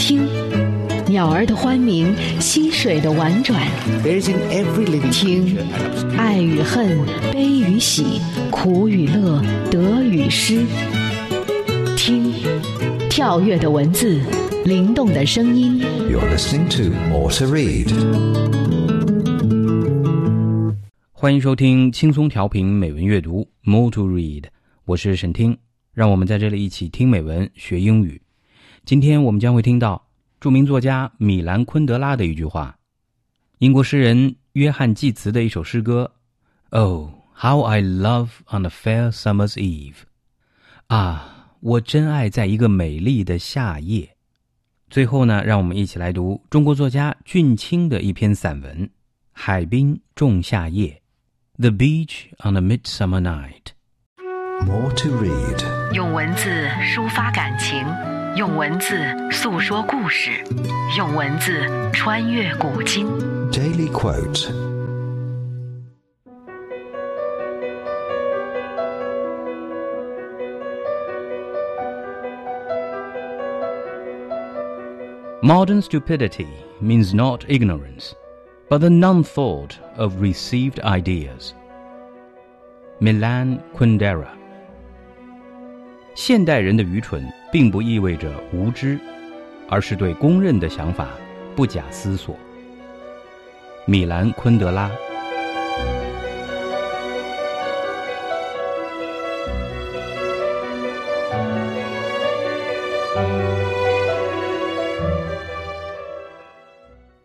听，鸟儿的欢鸣，溪水的婉转。听，爱与恨，悲与喜，苦与乐，得与失。听，跳跃的文字，灵动的声音。You're listening to More to Read。欢迎收听轻松调频美文阅读 More to Read，我是沈听，让我们在这里一起听美文学英语。今天我们将会听到著名作家米兰昆德拉的一句话，英国诗人约翰济慈的一首诗歌：“Oh, how I love on a fair summer's eve！” 啊，我真爱在一个美丽的夏夜。最后呢，让我们一起来读中国作家俊卿的一篇散文《海滨仲夏夜》（The Beach on a Midsummer Night）。More to read，用文字抒发感情。用文字诉说故事，用文字穿越古今。Daily quote. Modern stupidity means not ignorance, but the non-thought of received ideas. Milan Kundera 现代人的愚蠢，并不意味着无知，而是对公认的想法不假思索。米兰·昆德拉。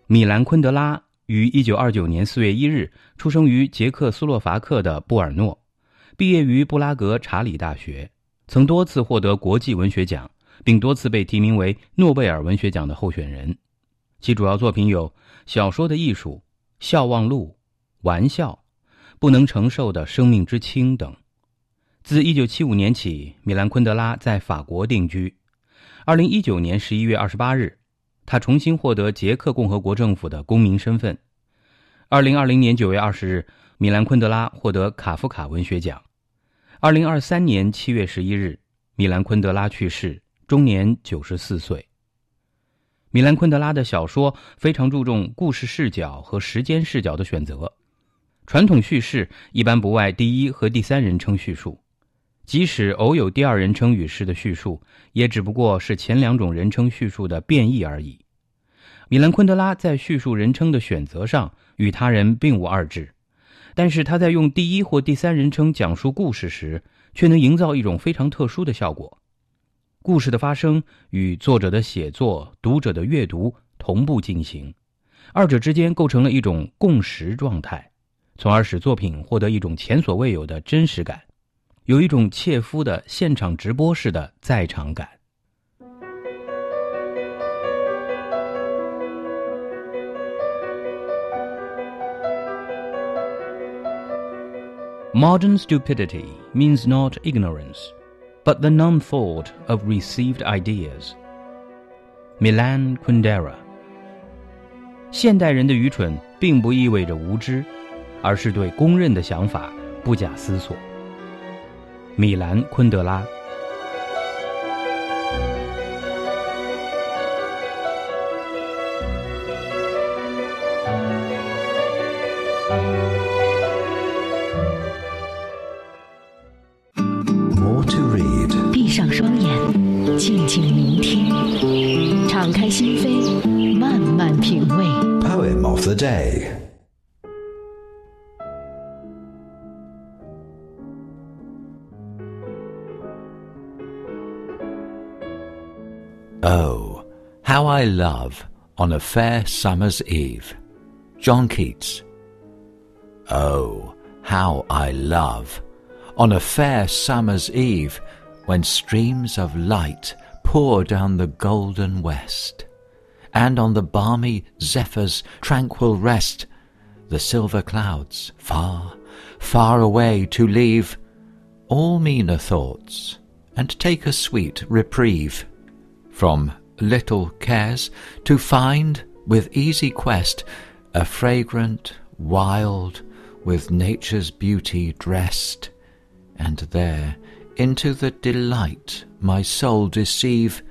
米兰·昆德拉于一九二九年四月一日出生于捷克斯洛伐克的布尔诺，毕业于布拉格查理大学。曾多次获得国际文学奖，并多次被提名为诺贝尔文学奖的候选人。其主要作品有《小说的艺术》《笑忘录》《玩笑》《不能承受的生命之轻》等。自1975年起，米兰昆德拉在法国定居。2019年11月28日，他重新获得捷克共和国政府的公民身份。2020年9月20日，米兰昆德拉获得卡夫卡文学奖。二零二三年七月十一日，米兰昆德拉去世，终年九十四岁。米兰昆德拉的小说非常注重故事视角和时间视角的选择。传统叙事一般不外第一和第三人称叙述，即使偶有第二人称语式的叙述，也只不过是前两种人称叙述的变异而已。米兰昆德拉在叙述人称的选择上与他人并无二致。但是他在用第一或第三人称讲述故事时，却能营造一种非常特殊的效果。故事的发生与作者的写作、读者的阅读同步进行，二者之间构成了一种共识状态，从而使作品获得一种前所未有的真实感，有一种切肤的现场直播式的在场感。Modern stupidity means not ignorance, but the non-thought of received ideas. Milan Kundera。现代人的愚蠢并不意味着无知，而是对公认的想法不假思索。米兰昆德拉。On a fair summer's eve. John Keats. Oh, how I love on a fair summer's eve when streams of light pour down the golden west, and on the balmy zephyr's tranquil rest, the silver clouds far, far away to leave all meaner thoughts, and take a sweet reprieve from little cares to find with easy quest a fragrant, wild, with nature's beauty dressed, and there into the delight my soul deceive,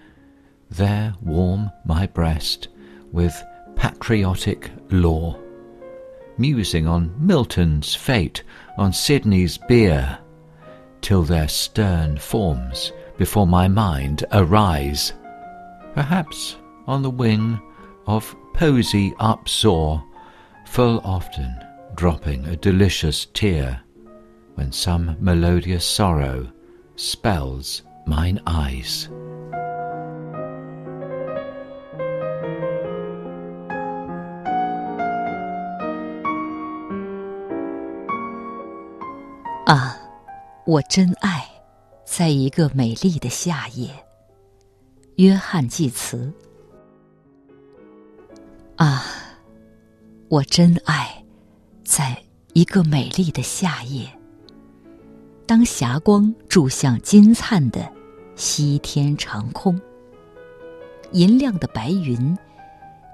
there warm my breast with patriotic lore, musing on Milton's fate, on Sidney's bier, till their stern forms before my mind arise Perhaps on the wing of poesy upsoar, full often dropping a delicious tear, when some melodious sorrow spells mine eyes. 啊，我真爱，在一个美丽的夏夜。 约翰·济慈。啊，我真爱，在一个美丽的夏夜。当霞光注向金灿的西天长空，银亮的白云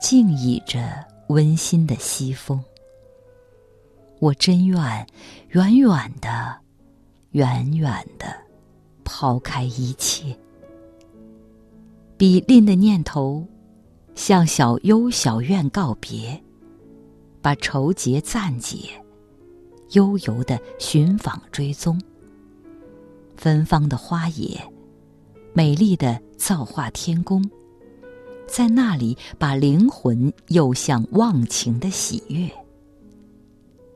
静倚着温馨的西风。我真愿远远的、远远的抛开一切，比吝的念头，向小幽小院告别，把愁结暂解，悠游的寻访追踪。芬芳的花野，美丽的造化天宫，在那里把灵魂诱向忘情的喜悦。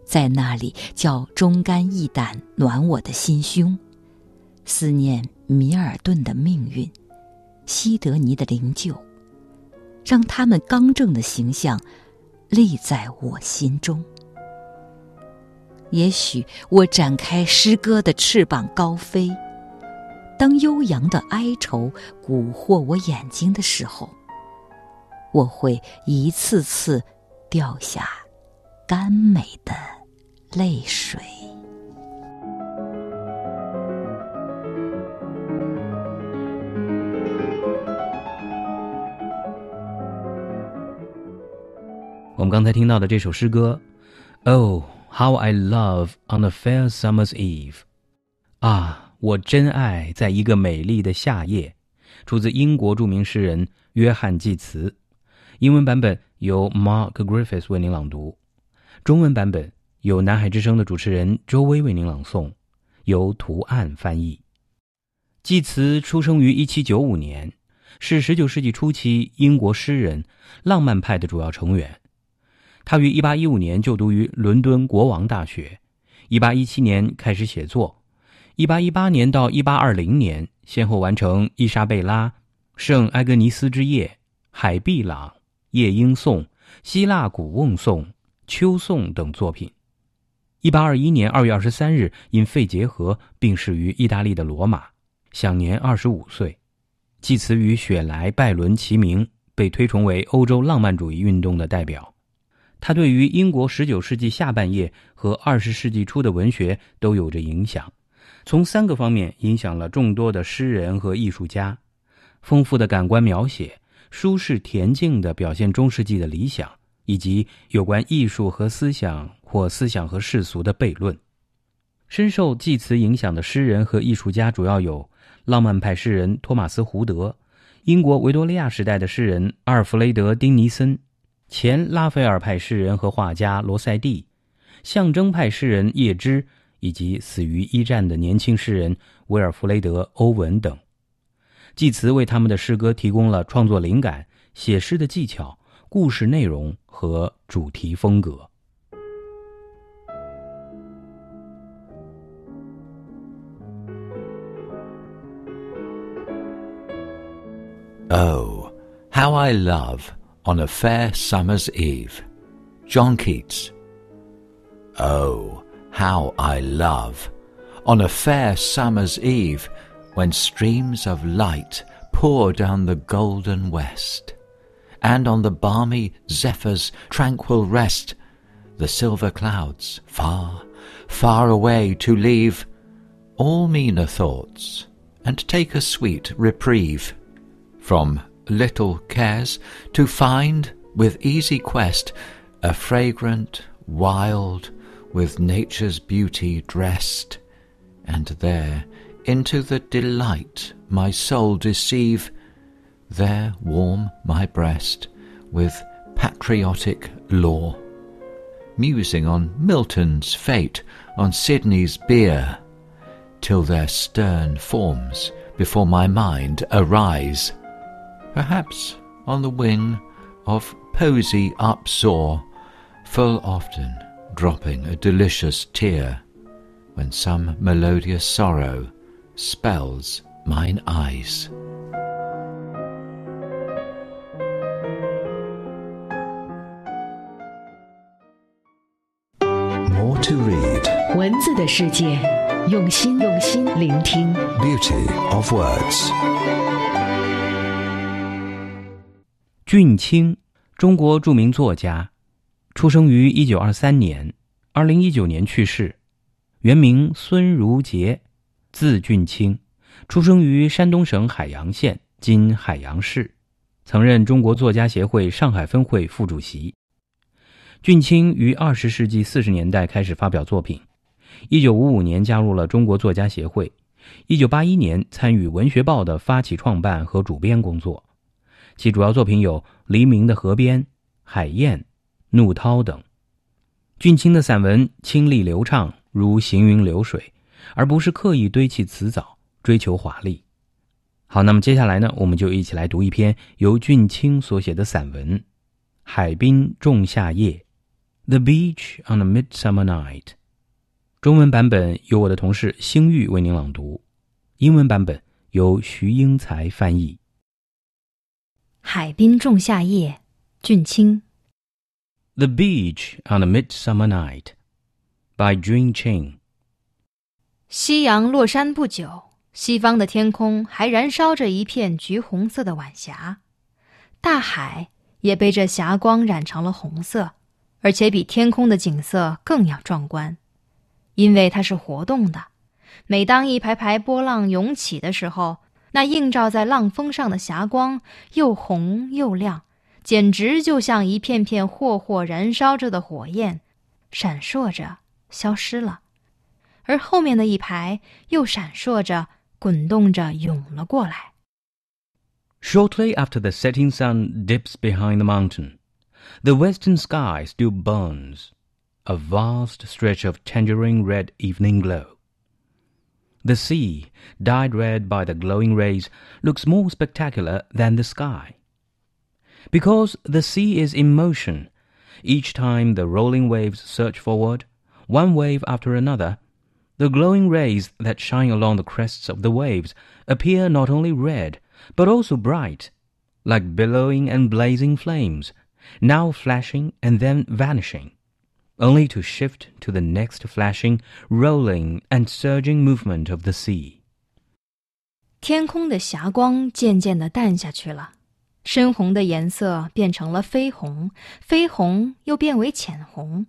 在那里，叫忠肝义胆暖我的心胸，思念米尔顿的命运，西德尼的灵柩，让他们刚正的形象立在我心中。也许我展开诗歌的翅膀高飞，当悠扬的哀愁蛊惑我眼睛的时候，我会一次次掉下甘美的。泪水。我们刚才听到的这首诗歌，Oh, how I love on a fair summer's eve，啊，我真爱在一个美丽的夏夜，出自英国著名诗人约翰·济慈。英文版本由 Mark Griffiths 为您朗读，中文版本。由南海之声的主持人周薇为您朗诵，由图案翻译。济慈出生于1795年，是19世纪初期英国诗人、浪漫派的主要成员。他于1815年就读于伦敦国王大学，1817年开始写作，1818年到1820年先后完成《伊莎贝拉》《圣埃格尼斯之夜》《海碧朗》《夜莺颂》《希腊古瓮颂》《秋颂》等作品。一八二一年二月二十三日，因肺结核病逝于意大利的罗马，享年二十五岁。济慈与雪莱、拜伦齐名，被推崇为欧洲浪漫主义运动的代表。他对于英国十九世纪下半叶和二十世纪初的文学都有着影响，从三个方面影响了众多的诗人和艺术家：丰富的感官描写，舒适恬静的表现中世纪的理想。以及有关艺术和思想或思想和世俗的悖论，深受济慈影响的诗人和艺术家主要有浪漫派诗人托马斯·胡德、英国维多利亚时代的诗人阿尔弗雷德·丁尼森、前拉斐尔派诗人和画家罗塞蒂、象征派诗人叶芝，以及死于一战的年轻诗人威尔弗雷德·欧文等。济慈为他们的诗歌提供了创作灵感、写诗的技巧。故事内容和主题风格。Oh, how I love on a fair summer's eve. John Keats. Oh, how I love on a fair summer's eve when streams of light pour down the golden west and on the balmy zephyr's tranquil rest, the silver clouds far, far away to leave all meaner thoughts, and take a sweet reprieve from little cares to find with easy quest a fragrant wild with nature's beauty dressed, and there into the delight my soul deceive there warm my breast with patriotic lore, musing on Milton's fate, on Sidney's bier, till their stern forms before my mind arise, perhaps on the wing of posy upsoar, full often dropping a delicious tear, when some melodious sorrow spells mine eyes. More to read. 文字的世界，用心用心聆听。 Beauty of words. 俊卿，中国著名作家，出生于一九二三年，二零一九年去世。原名孙如杰，字俊卿，出生于山东省海阳县（今海阳市），曾任中国作家协会上海分会副主席。俊卿于二十世纪四十年代开始发表作品，一九五五年加入了中国作家协会，一九八一年参与《文学报》的发起创办和主编工作。其主要作品有《黎明的河边》《海燕》《怒涛》等。俊卿的散文清丽流畅，如行云流水，而不是刻意堆砌词藻，追求华丽。好，那么接下来呢，我们就一起来读一篇由俊卿所写的散文《海滨仲夏夜》（The Beach on a Midsummer Night）。中文版本由我的同事星玉为您朗读，英文版本由徐英才翻译。海滨仲夏夜，俊卿。The Beach on a Midsummer Night by Jun Ching. 夕阳落山不久，西方的天空还燃烧着一片橘红色的晚霞，大海也被这霞光染成了红色，而且比天空的景色更要壮观，因为它是活动的。每当一排排波浪涌起的时候，那映照在浪峰上的霞光又红又亮，简直就像一片片霍霍燃烧着的火焰，闪烁着消失了。而后面的一排又闪烁着、滚动着涌了过来。Shortly after the setting sun dips behind the mountain, the western sky still burns, a vast stretch of tangerine red evening glow. The sea, dyed red by the glowing rays, looks more spectacular than the sky. Because the sea is in motion, each time the rolling waves surge forward, one wave after another, the glowing rays that shine along the crests of the waves appear not only red, but also bright, like billowing and blazing flames, now flashing and then vanishing, only to shift to the next flashing, rolling, and surging movement of the sea. 天空的霞光渐渐地淡下去了，深红的颜色变成了绯红，绯红又变为浅红。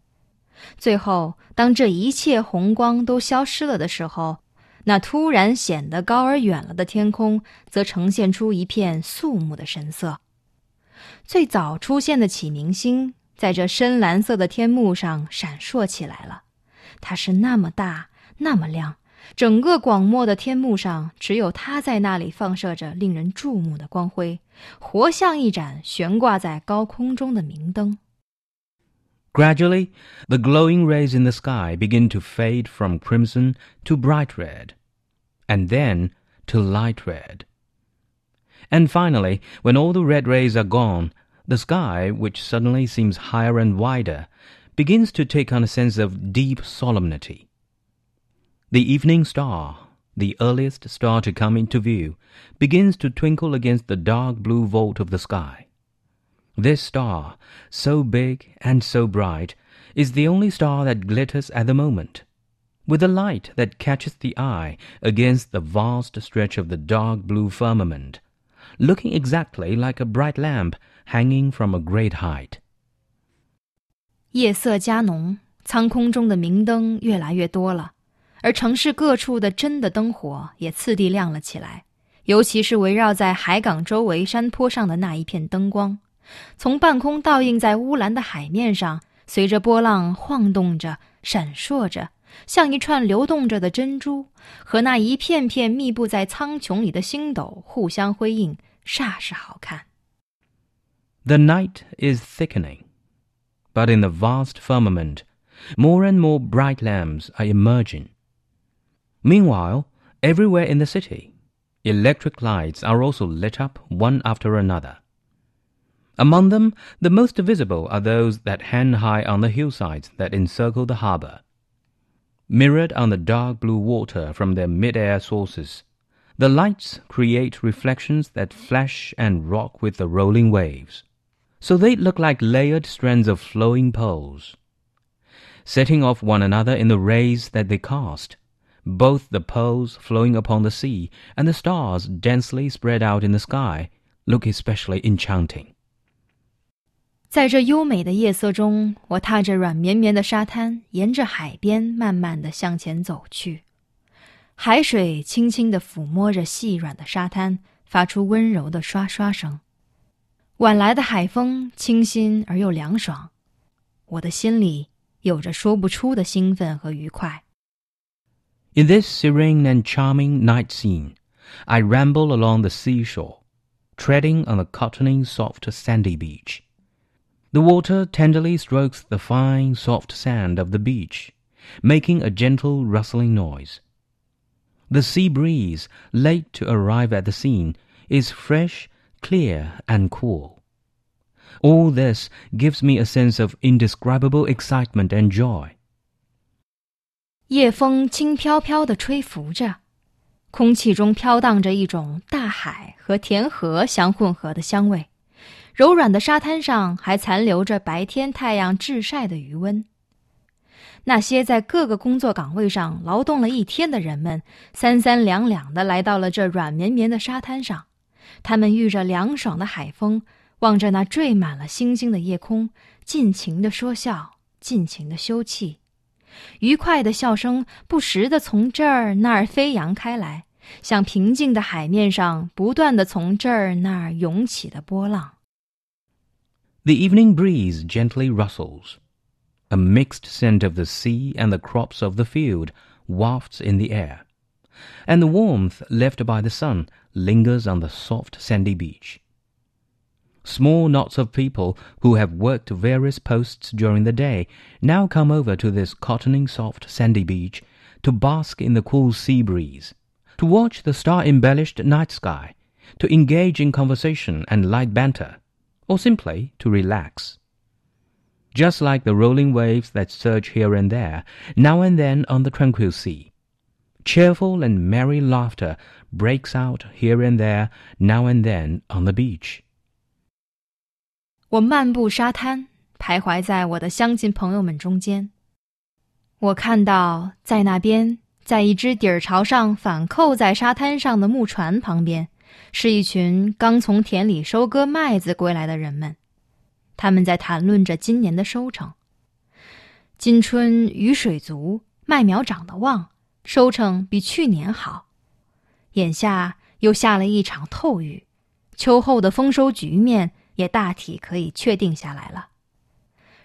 最后，当这一切红光都消失了的时候，那突然显得高而远了的天空，则呈现出一片肃穆的神色。最早出现的启明星，在这深蓝色的天幕上闪烁起来了。它是那么大，那么亮，整个广漠的天幕上，只有它在那里放射着令人注目的光辉，活像一盏悬挂在高空中的明灯。 Gradually, the glowing rays in the sky begin to fade from crimson to bright red, and then to light red. And finally, when all the red rays are gone, the sky, which suddenly seems higher and wider, begins to take on a sense of deep solemnity. The evening star, the earliest star to come into view, begins to twinkle against the dark blue vault of the sky. This star, so big and so bright, is the only star that glitters at the moment, with a light that catches the eye against the vast stretch of the dark blue firmament, looking exactly like a bright lamp hanging from a great height. 夜色加浓，苍空中的明灯越来越多了，而城市各处的真的灯火也次第亮了起来，尤其是围绕在海港周围山坡上的那一片灯光。从半空倒映在乌蓝的海面上，随着波浪晃动着、闪烁着，像一串流动着的珍珠，和那一片片密布在苍穹里的星斗互相辉映，煞是好看。The night is thickening, but in the vast firmament, more and more bright lamps are emerging. Meanwhile, everywhere in the city, electric lights are also lit up one after another. Among them, the most visible are those that hang high on the hillsides that encircle the harbor. Mirrored on the dark blue water from their mid-air sources, the lights create reflections that flash and rock with the rolling waves, so they look like layered strands of flowing pearls. Setting off one another in the rays that they cast, both the pearls flowing upon the sea and the stars densely spread out in the sky look especially enchanting. 在这优美的夜色中，我踏着软绵绵的沙滩，沿着海边慢慢的向前走去。海水轻轻地抚摸着细软的沙滩，发出温柔的刷刷声。 晚来的海风清新而又凉爽，我的心里有着说不出的兴奋和愉快。In this serene and charming night scene, I ramble along the seashore, treading on the cottoning soft sandy beach. The water tenderly strokes the fine, soft sand of the beach, making a gentle rustling noise. The sea breeze, late to arrive at the scene, is fresh, clear, and cool. All this gives me a sense of indescribable excitement and joy. 夜风轻飘飘地吹拂着，空气中飘荡着一种大海和田河相混合的香味。柔软的沙滩上还残留着白天太阳炙晒的余温。那些在各个工作岗位上劳动了一天的人们，三三两两的来到了这软绵绵的沙滩上。他们遇着凉爽的海风，望着那缀满了星星的夜空，尽情的说笑，尽情的休憩。愉快的笑声不时的从这儿那儿飞扬开来，像平静的海面上不断的从这儿那儿涌起的波浪。The evening breeze gently rustles. A mixed scent of the sea and the crops of the field wafts in the air, and the warmth left by the sun lingers on the soft sandy beach. Small knots of people who have worked various posts during the day now come over to this cottoning soft sandy beach to bask in the cool sea breeze, to watch the star-embellished night sky, to engage in conversation and light banter, or simply to relax. Just like the rolling waves that surge here and there, now and then on the tranquil sea, cheerful and merry laughter breaks out here and there, now and then on the beach. 我漫步沙滩，徘徊在我的乡亲朋友们中间。我看到，在那边，在一只底儿朝上反扣在沙滩上的木船旁边，是一群刚从田里收割麦子归来的人们，他们在谈论着今年的收成。今春雨水足，麦苗长得旺，收成比去年好。眼下又下了一场透雨，秋后的丰收局面也大体可以确定下来了。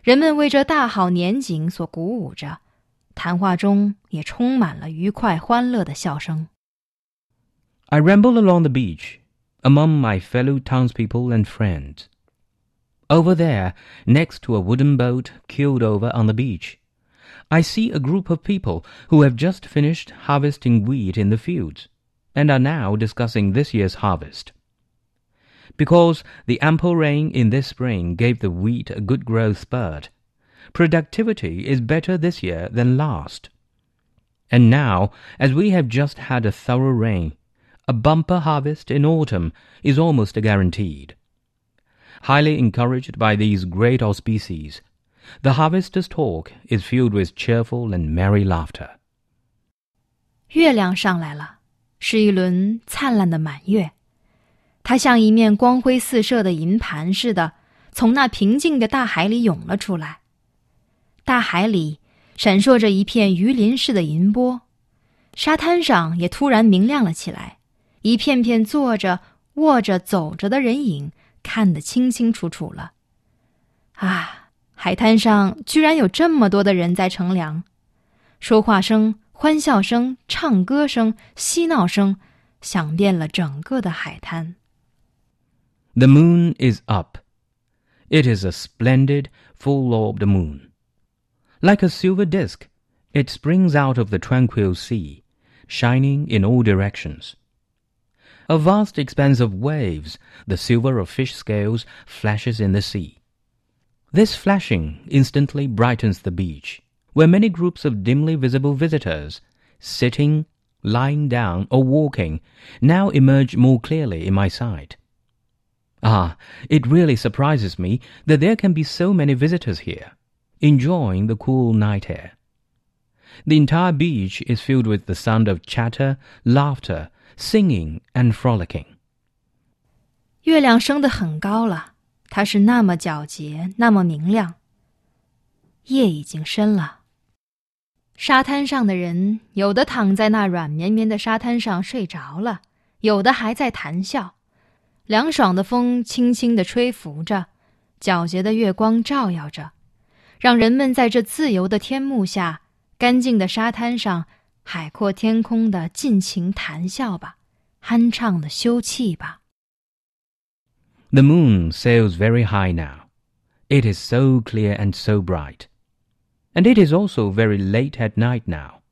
人们为这大好年景所鼓舞着，谈话中也充满了愉快欢乐的笑声。I ramble along the beach among my fellow townspeople and friends. Over there, next to a wooden boat keeled over on the beach, I see a group of people who have just finished harvesting wheat in the fields and are now discussing this year's harvest. Because the ample rain in this spring gave the wheat a good growth spurt, productivity is better this year than last. And now, as we have just had a thorough rain, a bumper harvest in autumn is almost guaranteed. Highly encouraged by these great auspices, the harvester's talk is filled with cheerful and merry laughter. 月亮上来了，是一轮灿烂的满月，它像一面光辉四射的银盘似的，从那平静的大海里涌了出来。大海里闪烁着一片鱼鳞似的银波，沙滩上也突然明亮了起来。一片片坐着、卧着、走着的人影，看得清清楚楚了。啊，海滩上居然有这么多的人在乘凉，说话声、欢笑声、唱歌声、嬉闹声，响遍了整个的海滩。 The moon is up. It is a splendid, full-orbed moon. Like a silver disk, it springs out of the tranquil sea, shining in all directions. A vast expanse of waves, the silver of fish scales, flashes in the sea. This flashing instantly brightens the beach, where many groups of dimly visible visitors, sitting, lying down, or walking, now emerge more clearly in my sight. Ah, it really surprises me that there can be so many visitors here, enjoying the cool night air. The entire beach is filled with the sound of chatter, laughter, singing, and frolicking. 月亮升得很高了， 它是那么皎洁，那么明亮。夜已经深了。沙滩上的人，有的躺在那软绵绵的沙滩上睡着了，有的还在谈笑。凉爽的风轻轻地吹拂着，皎洁的月光照耀着，让人们在这自由的天幕下、干净的沙滩上、海阔天空的尽情谈笑吧，酣畅的休憩吧。The moon sails very high now. It is so clear and so bright. And it is also very late at night now.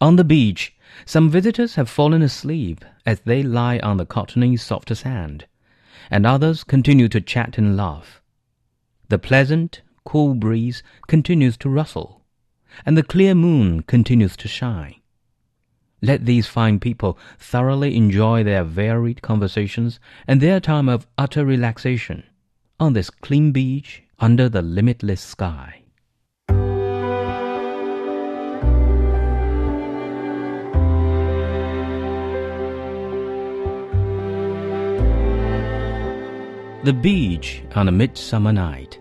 On the beach, some visitors have fallen asleep as they lie on the cottony soft sand, and others continue to chat and laugh. The pleasant, cool breeze continues to rustle, and the clear moon continues to shine. Let these fine people thoroughly enjoy their varied conversations and their time of utter relaxation on this clean beach under the limitless sky. The Beach on a Midsummer Night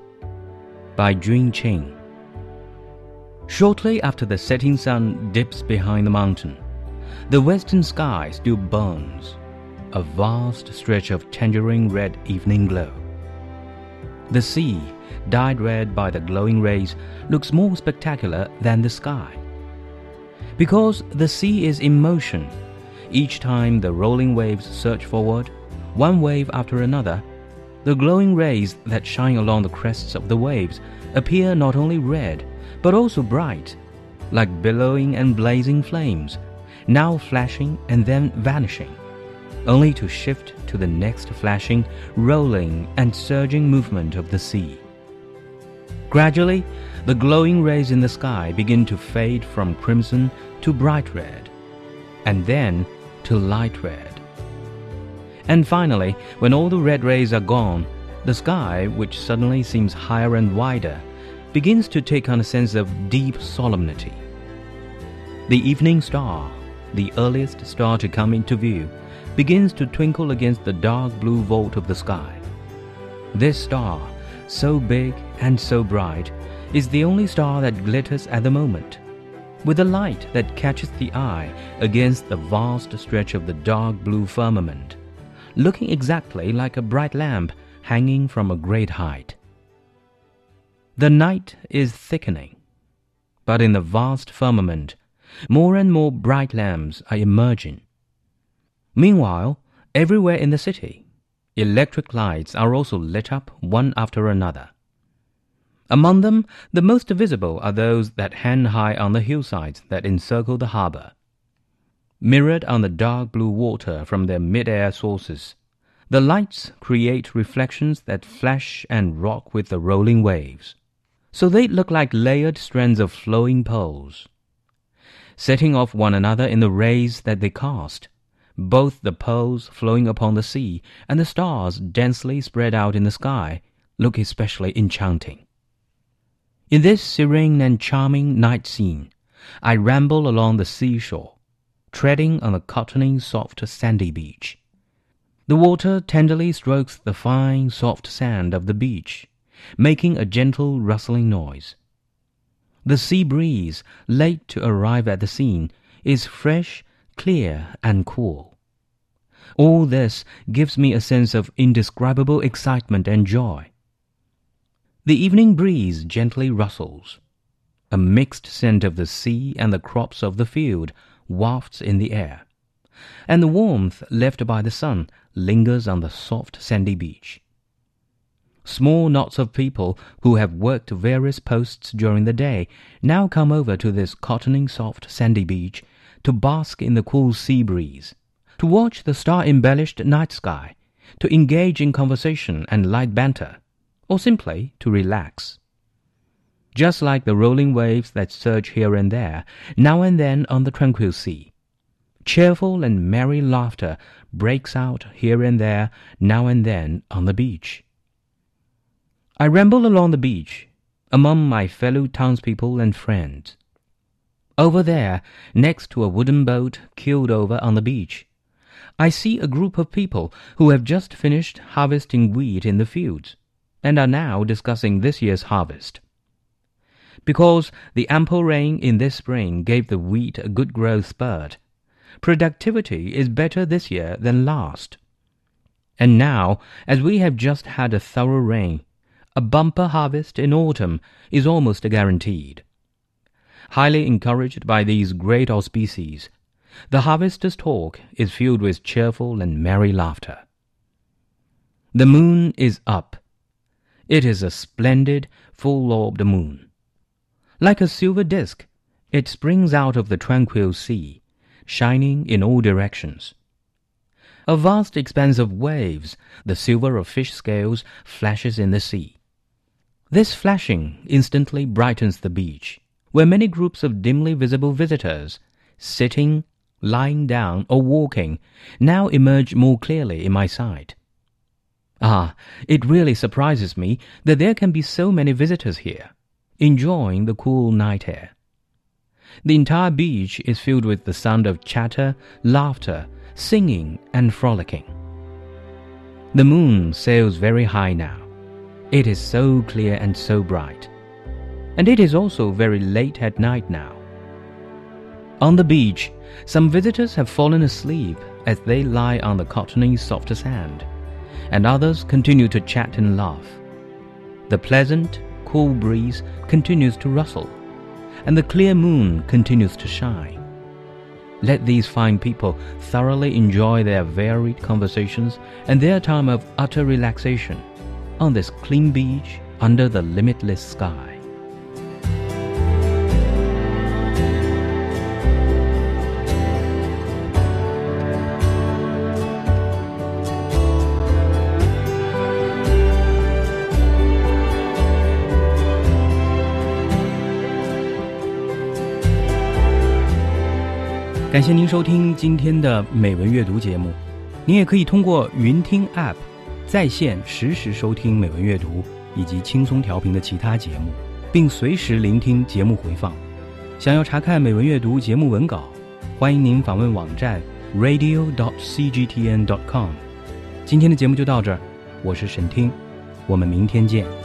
by Jun Qing. Shortly after the setting sun dips behind the mountain, the western sky still burns, a vast stretch of tangerine red evening glow. The sea, dyed red by the glowing rays, looks more spectacular than the sky. Because the sea is in motion, each time the rolling waves surge forward, one wave after another, the glowing rays that shine along the crests of the waves appear not only red, but also bright, like billowing and blazing flames, now flashing and then vanishing, only to shift to the next flashing, rolling, and surging movement of the sea. Gradually, the glowing rays in the sky begin to fade from crimson to bright red, and then to light red. And finally, when all the red rays are gone, the sky, which suddenly seems higher and wider, begins to take on a sense of deep solemnity. The evening star, the earliest star to come into view, begins to twinkle against the dark blue vault of the sky. This star, so big and so bright, is the only star that glitters at the moment, with a light that catches the eye against the vast stretch of the dark blue firmament looking exactly like a bright lamp hanging from a great height. The night is thickening, but in the vast firmament, more and more bright lamps are emerging. Meanwhile, everywhere in the city, electric lights are also lit up one after another. Among them, the most visible are those that hang high on the hillsides that encircle the harbor mirrored on the dark blue water from their mid-air sources. The lights create reflections that flash and rock with the rolling waves, so they look like layered strands of flowing poles. Setting off one another in the rays that they cast, both the poles flowing upon the sea and the stars densely spread out in the sky look especially enchanting. In this serene and charming night scene, I ramble along the seashore, treading on the cottony soft sandy beach. The water tenderly strokes the fine soft sand of the beach, making a gentle rustling noise. The sea breeze, late to arrive at the scene, is fresh, clear, and cool. All this gives me a sense of indescribable excitement and joy. The evening breeze gently rustles. A mixed scent of the sea and the crops of the field wafts in the air, and the warmth left by the sun lingers on the soft sandy beach. Small knots of people who have worked various posts during the day now come over to this cottoning soft sandy beach to bask in the cool sea breeze, to watch the star-embellished night sky, to engage in conversation and light banter, or simply to relax. Just like the rolling waves that surge here and there, now and then on the tranquil sea, cheerful and merry laughter breaks out here and there, now and then on the beach. I ramble along the beach, among my fellow townspeople and friends. Over there, next to a wooden boat keeled over on the beach, I see a group of people who have just finished harvesting wheat in the fields, and are now discussing this year's harvest. Because the ample rain in this spring gave the wheat a good growth spurt, productivity is better this year than last. And now, as we have just had a thorough rain, a bumper harvest in autumn is almost guaranteed. Highly encouraged by these great auspices, the harvester's talk is filled with cheerful and merry laughter. The moon is up. It is a splendid, full-orbed moon. Like a silver disk, it springs out of the tranquil sea, shining in all directions. A vast expanse of waves, the silver of fish scales, flashes in the sea. This flashing instantly brightens the beach, where many groups of dimly visible visitors, sitting, lying down, or walking, now emerge more clearly in my sight. Ah, it really surprises me that there can be so many visitors here, enjoying the cool night air. The entire beach is filled with the sound of chatter, laughter, singing, and frolicking. The moon sails very high now. It is so clear and so bright. And it is also very late at night now. On the beach, some visitors have fallen asleep as they lie on the cottony soft sand, and others continue to chat and laugh. The pleasant, cool breeze continues to rustle, and the clear moon continues to shine. Let these fine people thoroughly enjoy their varied conversations and their time of utter relaxation on this clean beach under the limitless sky. 感谢您收听今天的美文阅读节目，您也可以通过云听 App 在线实时收听美文阅读以及轻松调频的其他节目，并随时聆听节目回放。想要查看美文阅读节目文稿，欢迎您访问网站 radio.dot.cgtn.dot.com。今天的节目就到这儿，我是沈听，我们明天见。